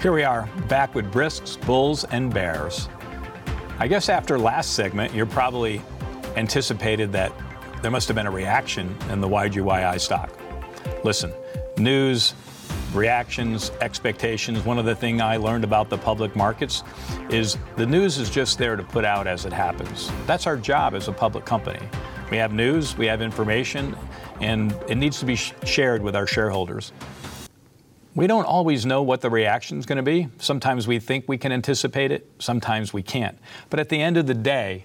Here we are, back with Brisks, Bulls, and Bears. I guess after last segment, you're probably anticipated that there must have been a reaction in the YGYI stock. Listen, news, reactions, expectations. One of the things I learned about the public markets is the news is just there to put out as it happens. That's our job as a public company. We have news, we have information, and it needs to be sh- shared with our shareholders. We don't always know what the reaction is going to be. Sometimes we think we can anticipate it, sometimes we can't. But at the end of the day,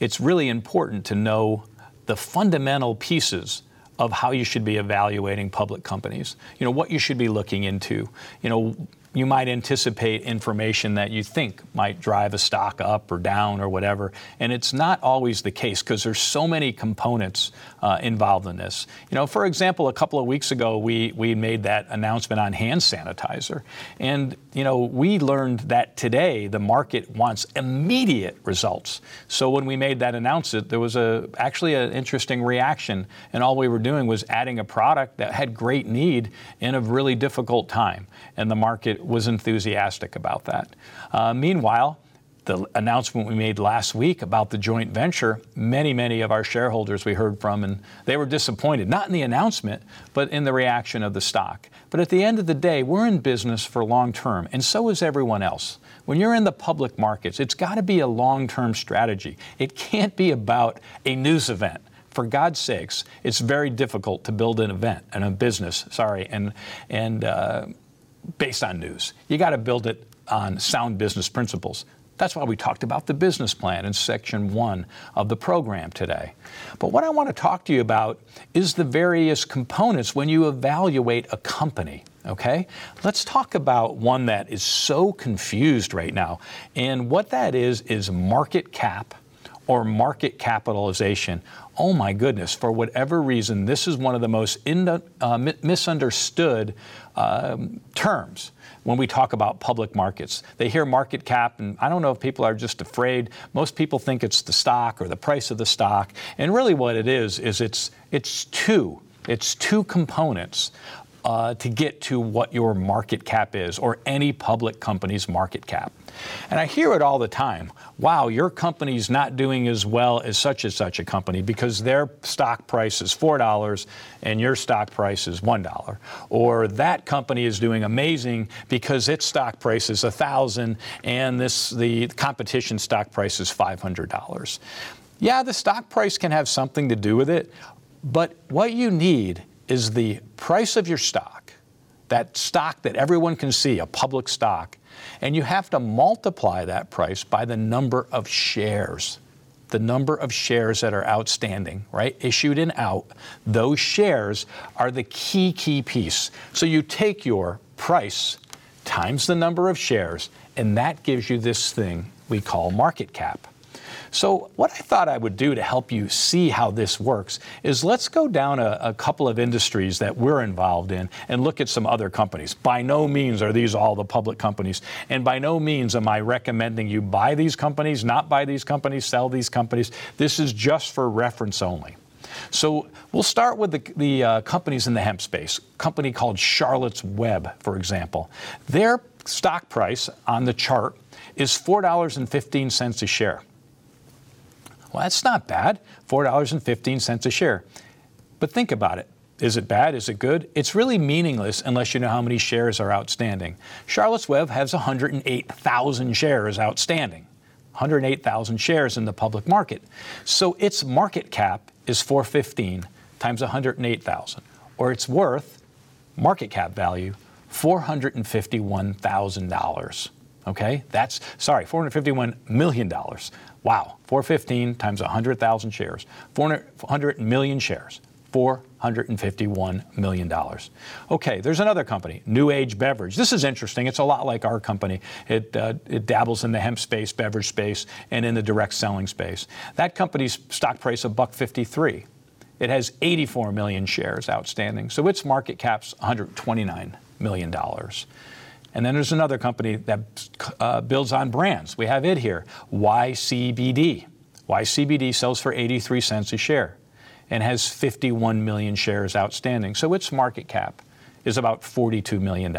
it's really important to know the fundamental pieces of how you should be evaluating public companies. You know, what you should be looking into. You know, you might anticipate information that you think might drive a stock up or down or whatever. And it's not always the case because there's so many components uh, involved in this. You know, for example, a couple of weeks ago, we, we made that announcement on hand sanitizer. And, you know, we learned that today the market wants immediate results. So when we made that announcement, there was a, actually an interesting reaction. And all we were doing was adding a product that had great need in a really difficult time. And the market was enthusiastic about that. Uh, meanwhile, the announcement we made last week about the joint venture, many, many of our shareholders we heard from, and they were disappointed, not in the announcement, but in the reaction of the stock. But at the end of the day, we're in business for long term, and so is everyone else. When you're in the public markets, it's got to be a long term strategy. It can't be about a news event for God's sakes, it's very difficult to build an event and a business, sorry, and, and uh, based on news. You got to build it on sound business principles. That's why we talked about the business plan in section one of the program today. But what I want to talk to you about is the various components when you evaluate a company. Okay? Let's talk about one that is so confused right now. And what that is, is market cap or market capitalization. Oh my goodness, for whatever reason, this is one of the most in, uh, misunderstood um, terms when we talk about public markets. They hear market cap, and I don't know if people are just afraid. Most people think it's the stock or the price of the stock, and really what it is is it's it's two. It's two components uh, to get to what your market cap is, or any public company's market cap. And I hear it all the time. Wow, your company's not doing as well as such and such a company because their stock price is $4 and your stock price is $1. Or that company is doing amazing because its stock price is 1000 and this the competition stock price is $500. Yeah, the stock price can have something to do with it, but what you need is the price of your stock, that stock that everyone can see, a public stock, and you have to multiply that price by the number of shares. The number of shares that are outstanding, right? Issued and out. Those shares are the key, key piece. So you take your price times the number of shares, and that gives you this thing we call market cap. So, what I thought I would do to help you see how this works is let's go down a, a, couple of industries that we're involved in and look at some other companies. By no means are these all the public companies, and by no means am I recommending you buy these companies, not buy these companies, sell these companies. This is just for reference only. So we'll start with the, the uh, companies in the hemp space. A company called Charlotte's Web, for example. Their stock price on the chart is $4.15 a share. Well, that's not bad. $4.15 a share. But think about it. Is it bad? Is it good? It's really meaningless unless you know how many shares are outstanding. Charlotte's Web has 108,000 shares outstanding. 108,000 shares in the public market. So its market cap is 415 times 108,000 or it's worth market cap value $451,000. Okay? That's sorry, 451 million dollars. Wow, 415 times 100,000 shares, 400 million shares, $451 million. Okay, there's another company, New Age Beverage. This is interesting. It's a lot like our company. It, uh, it dabbles in the hemp space, beverage space, and in the direct selling space. That company's stock price of buck 53. It has 84 million shares outstanding, so its market cap's 129 million dollars. And then there's another company that uh, builds on brands. We have it here, YCBD. YCBD sells for 83 cents a share and has 51 million shares outstanding. So its market cap is about $42 million.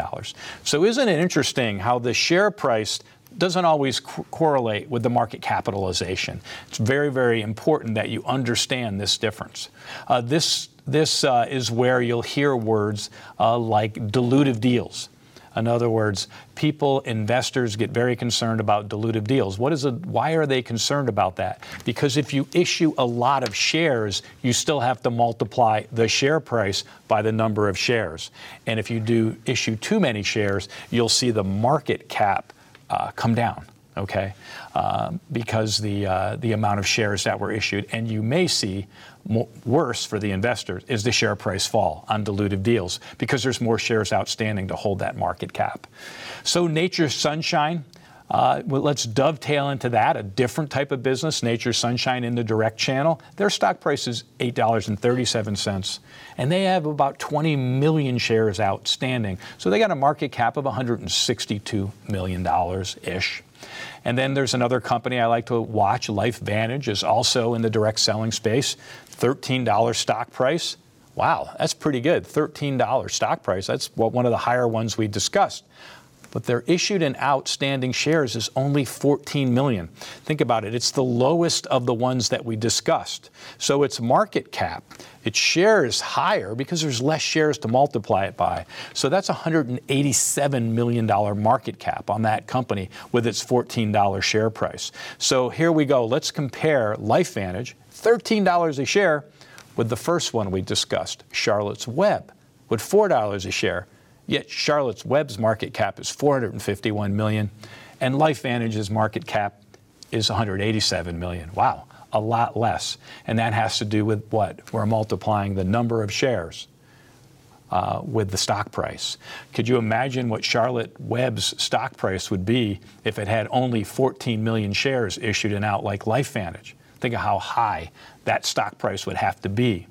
So, isn't it interesting how the share price doesn't always co- correlate with the market capitalization? It's very, very important that you understand this difference. Uh, this this uh, is where you'll hear words uh, like dilutive deals. In other words, people, investors get very concerned about dilutive deals. What is a, why are they concerned about that? Because if you issue a lot of shares, you still have to multiply the share price by the number of shares. And if you do issue too many shares, you'll see the market cap uh, come down okay, uh, because the uh, the amount of shares that were issued, and you may see worse for the investors is the share price fall on dilutive deals because there's more shares outstanding to hold that market cap. So Nature's Sunshine. Uh, well, let's dovetail into that, a different type of business, Nature's Sunshine in the direct channel. Their stock price is $8.37, and they have about 20 million shares outstanding. So they got a market cap of $162 million ish. And then there's another company I like to watch, LifeVantage, is also in the direct selling space. $13 stock price. Wow, that's pretty good. $13 stock price. That's one of the higher ones we discussed. But their issued and outstanding shares is only 14 million. Think about it. It's the lowest of the ones that we discussed. So its market cap its share is higher because there's less shares to multiply it by. So that's $187 million market cap on that company with its $14 share price. So here we go. Let's compare LifeVantage, $13 a share, with the first one we discussed, Charlotte's Web, with $4 a share. Yet Charlotte's Web's market cap is 451 million, and LifeVantage's market cap is 187 million. Wow a lot less. And that has to do with what? We're multiplying the number of shares uh, with the stock price. Could you imagine what Charlotte Web's stock price would be if it had only 14 million shares issued and out like LifeVantage? Think of how high that stock price would have to be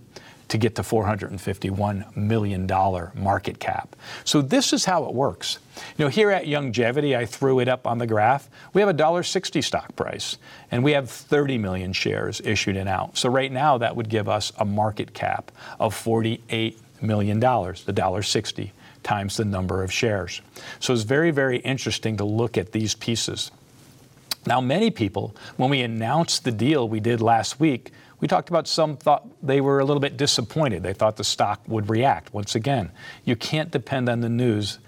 to get to $451 million market cap. So this is how it works. You know, here at Youngevity, I threw it up on the graph. We have a $1.60 stock price, and we have 30 million shares issued and out. So right now, that would give us a market cap of $48 million, the $1.60 times the number of shares. So it's very, very interesting to look at these pieces. Now, many people, when we announced the deal we did last week, we talked about some thought they were a little bit disappointed. They thought the stock would react. Once again, you can't depend on the news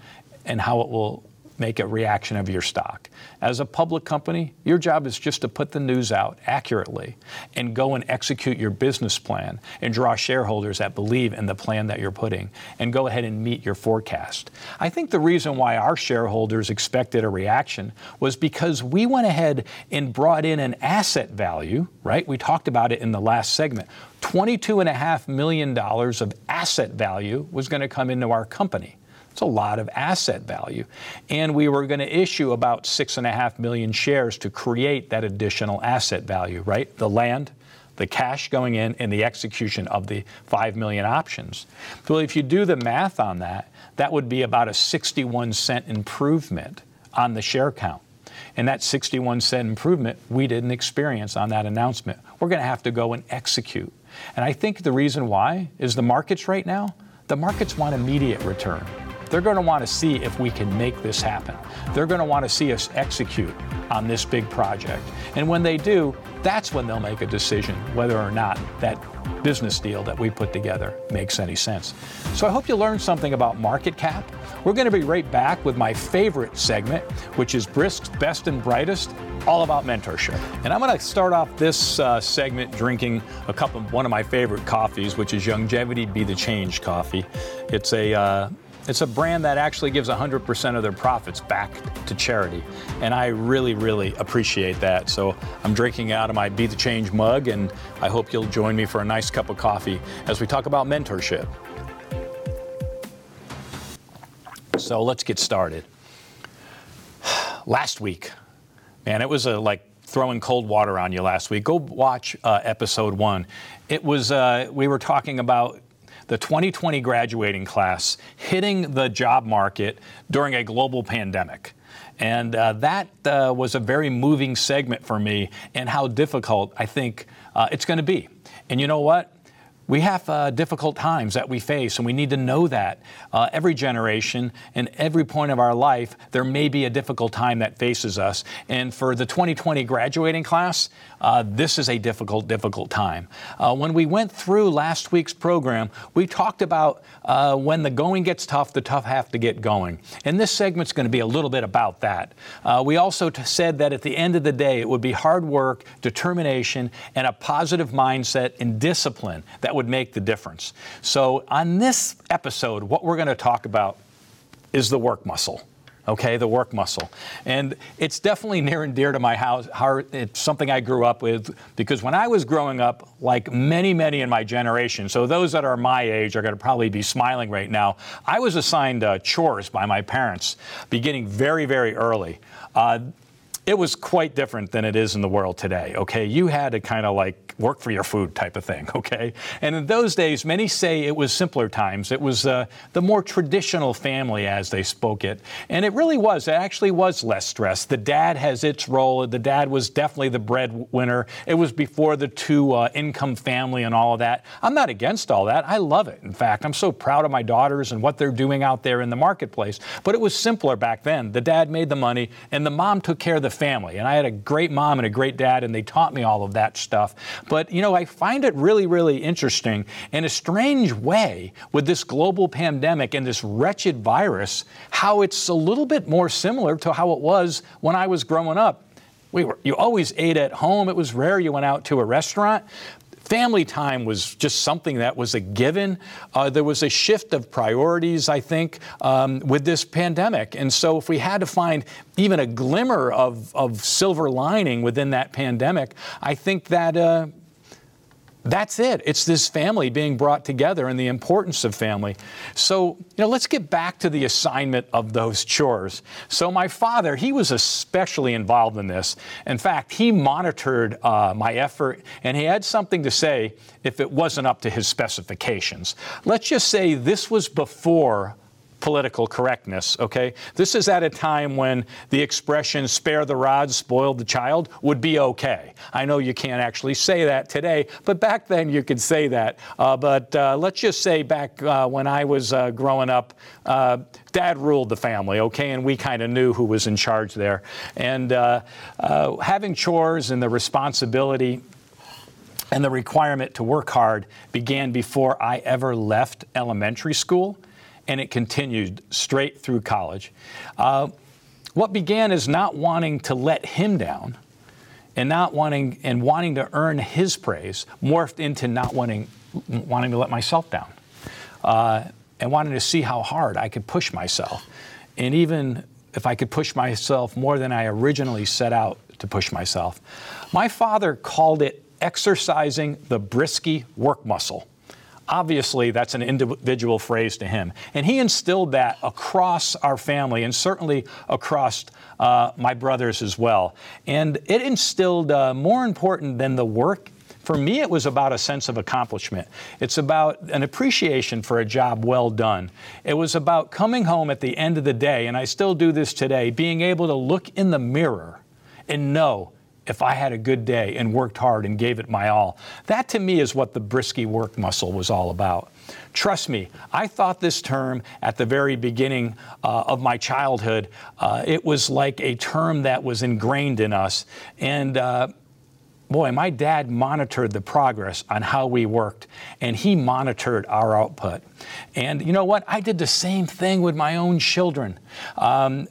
and how it will make a reaction of your stock. As a public company, your job is just to put the news out accurately and go and execute your business plan and draw shareholders that believe in the plan that you're putting and go ahead and meet your forecast. I think the reason why our shareholders expected a reaction was because we went ahead and brought in an asset value, right? We talked about it in the last segment. $22.5 million of asset value was going to come into our company. It's a lot of asset value. And we were going to issue about six and a half million shares to create that additional asset value, right? The land, the cash going in, and the execution of the 5 million options. So if you do the math on that, that would be about a 61 cent improvement on the share count. And that 61 cent improvement we didn't experience on that announcement. We're going to have to go and execute. And I think the reason why is the markets right now, the markets want immediate return. They're going to want to see if we can make this happen. They're going to want to see us execute on this big project. And when they do, that's when they'll make a decision whether or not that business deal that we put together makes any sense. So I hope you learned something about market cap. We're going to be right back with my favorite segment, which is Brisk's Best and Brightest, all about mentorship. And I'm going to start off this uh, segment drinking a cup of one of my favorite coffees, which is Youngevity Be the Change coffee. It's a uh, it's a brand that actually gives 100% of their profits back to charity. And I really, really appreciate that. So I'm drinking out of my Be the Change mug, and I hope you'll join me for a nice cup of coffee as we talk about mentorship. So let's get started. Last week, man, it was a, like throwing cold water on you last week. Go watch uh, episode one. It was, uh, we were talking about the 2020 graduating class hitting the job market during a global pandemic. And uh, that uh, was a very moving segment for me and how difficult I think uh, it's going to be. And you know what? We have uh, difficult times that we face, and we need to know that. Uh, every generation and every point of our life, there may be a difficult time that faces us. And for the 2020 graduating class, uh, this is a difficult, difficult time. Uh, when we went through last week's program, we talked about uh, when the going gets tough, the tough have to get going. And this segment's going to be a little bit about that. Uh, we also t- said that at the end of the day, it would be hard work, determination, and a positive mindset and discipline that would make the difference. So, on this episode, what we're going to talk about is the work muscle. Okay, the work muscle. And it's definitely near and dear to my house, heart. It's something I grew up with because when I was growing up, like many, many in my generation, so those that are my age are going to probably be smiling right now, I was assigned uh, chores by my parents beginning very, very early. Uh, it was quite different than it is in the world today. Okay, you had to kind of like work for your food type of thing. Okay, and in those days, many say it was simpler times. It was uh, the more traditional family as they spoke it, and it really was. It actually was less stress. The dad has its role. The dad was definitely the breadwinner. It was before the two uh, income family and all of that. I'm not against all that. I love it. In fact, I'm so proud of my daughters and what they're doing out there in the marketplace. But it was simpler back then. The dad made the money, and the mom took care of the family. And I had a great mom and a great dad, and they taught me all of that stuff. But, you know, I find it really, really interesting in a strange way with this global pandemic and this wretched virus, how it's a little bit more similar to how it was when I was growing up. We were, you always ate at home. It was rare you went out to a restaurant. Family time was just something that was a given. Uh, there was a shift of priorities, I think, um, with this pandemic. And so, if we had to find even a glimmer of, of silver lining within that pandemic, I think that. Uh, that's it. It's this family being brought together and the importance of family. So, you know, let's get back to the assignment of those chores. So, my father, he was especially involved in this. In fact, he monitored uh, my effort and he had something to say if it wasn't up to his specifications. Let's just say this was before political correctness, okay? This is at a time when the expression spare the rod, spoil the child would be okay. I know you can't actually say that today, but back then you could say that. Uh, but uh, let's just say back uh, when I was uh, growing up, uh, dad ruled the family, okay? And we kind of knew who was in charge there. And uh, having chores and the responsibility and the requirement to work hard began before I ever left elementary school and it continued straight through college. Uh, what began as not wanting to let him down and not wanting and wanting to earn his praise morphed into not wanting wanting to let myself down uh, and wanting to see how hard I could push myself and even if I could push myself more than I originally set out to push myself. My father called it exercising the Briskie work muscle. Obviously, that's an individual phrase to him. And he instilled that across our family and certainly across uh, my brothers as well. And it instilled uh, more important than the work. For me, it was about a sense of accomplishment. It's about an appreciation for a job well done. It was about coming home at the end of the day, and I still do this today, being able to look in the mirror and know if I had a good day and worked hard and gave it my all. That to me is what the Briskie work muscle was all about. Trust me, I thought this term at the very beginning uh, of my childhood, uh, it was like a term that was ingrained in us. And uh, boy, my dad monitored the progress on how we worked, and he monitored our output. And you know what? I did the same thing with my own children. Um,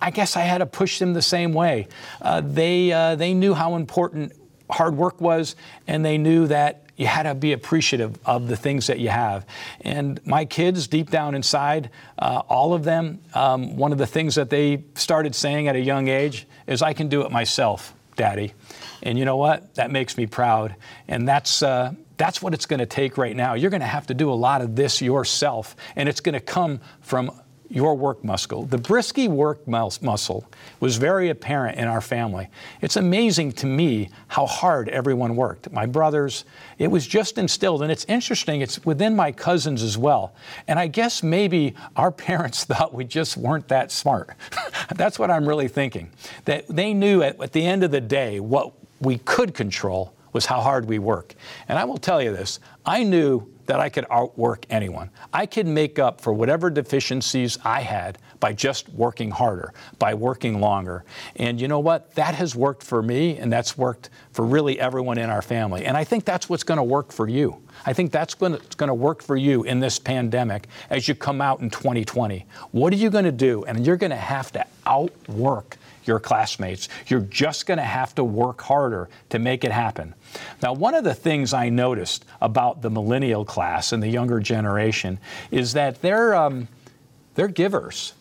I guess I had to push them the same way. Uh, they, uh, they knew how important hard work was, and they knew that you had to be appreciative of the things that you have. And my kids, deep down inside, uh, all of them, um, one of the things that they started saying at a young age is, I can do it myself, Daddy. And you know what? That makes me proud. And that's, uh, that's what it's going to take right now. You're going to have to do a lot of this yourself, and it's going to come from your work muscle. The Briskie work muscle was very apparent in our family. It's amazing to me how hard everyone worked. My brothers, it was just instilled. And it's interesting, it's within my cousins as well. And I guess maybe our parents thought we just weren't that smart. That's what I'm really thinking. That they knew at, at the end of the day what we could control was how hard we work. And I will tell you this I knew that I could outwork anyone. I could make up for whatever deficiencies I had by just working harder, by working longer. And you know what? That has worked for me, and that's worked for really everyone in our family. And I think that's what's going to work for you. I think that's going to work for you in this pandemic as you come out in 2020. What are you going to do? And you're going to have to outwork your classmates. You're just going to have to work harder to make it happen. Now, one of the things I noticed about the millennial class and the younger generation is that they're, um, they're givers.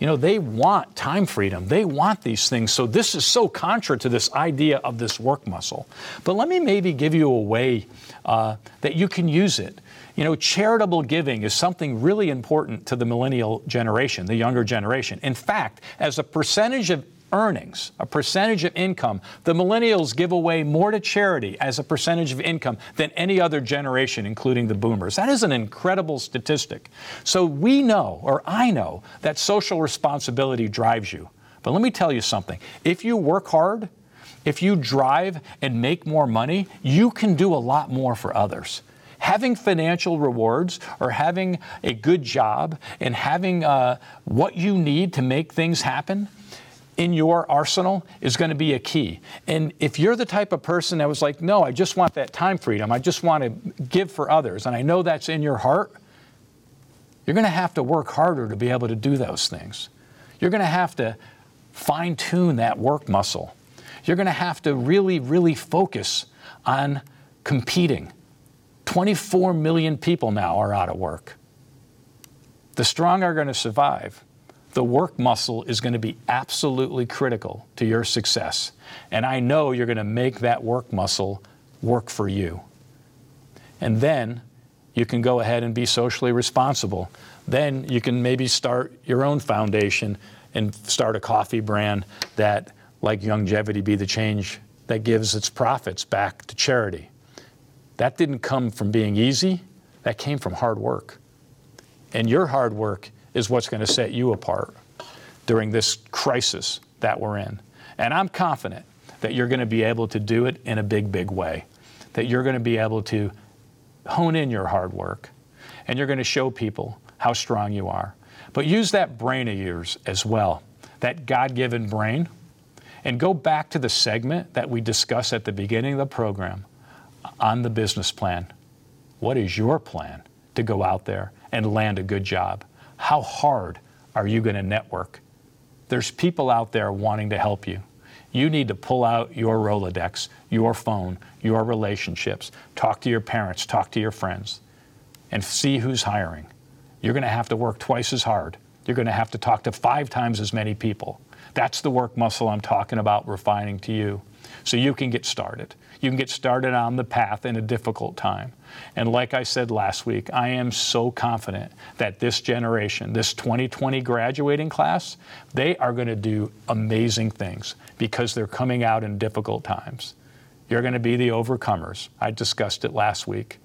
You know, they want time freedom. They want these things. So this is so contra to this idea of this work muscle. But let me maybe give you a way uh, that you can use it. You know, charitable giving is something really important to the millennial generation, the younger generation. In fact, as a percentage of earnings, a percentage of income, the millennials give away more to charity as a percentage of income than any other generation, including the boomers. That is an incredible statistic. So we know, or I know, that social responsibility drives you. But let me tell you something if you work hard, if you drive and make more money, you can do a lot more for others having financial rewards or having a good job and having uh, what you need to make things happen in your arsenal is going to be a key. And if you're the type of person that was like, no, I just want that time freedom, I just want to give for others, and I know that's in your heart, you're going to have to work harder to be able to do those things. You're going to have to fine tune that work muscle. You're going to have to really, really focus on competing. 24 million people now are out of work. The strong are going to survive the work muscle is going to be absolutely critical to your success. And I know you're going to make that work muscle work for you. And then you can go ahead and be socially responsible. Then you can maybe start your own foundation and start a coffee brand that, like Youngevity, be the change that gives its profits back to charity. That didn't come from being easy, that came from hard work. And your hard work is what's going to set you apart during this crisis that we're in. And I'm confident that you're going to be able to do it in a big, big way, that you're going to be able to hone in your hard work, and you're going to show people how strong you are. But use that brain of yours as well, that God given brain, and go back to the segment that we discussed at the beginning of the program on the business plan. What is your plan to go out there and land a good job? How hard are you going to network? There's people out there wanting to help you. You need to pull out your Rolodex, your phone, your relationships, talk to your parents, talk to your friends, and see who's hiring. You're going to have to work twice as hard. You're going to have to talk to five times as many people. That's the work muscle I'm talking about refining to you so you can get started. You can get started on the path in a difficult time. And like I said last week, I am so confident that this generation, this 2020 graduating class, they are going to do amazing things because they're coming out in difficult times. You're going to be the overcomers. I discussed it last week.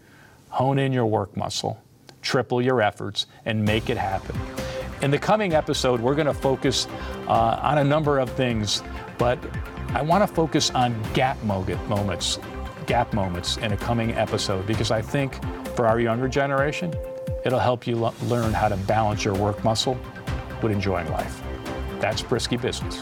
Hone in your work muscle, triple your efforts, and make it happen. In the coming episode, we're going to focus uh, on a number of things, but I want to focus on gap moments, gap moments in a coming episode because I think for our younger generation, it'll help you learn how to balance your work muscle with enjoying life. That's Briskie Business.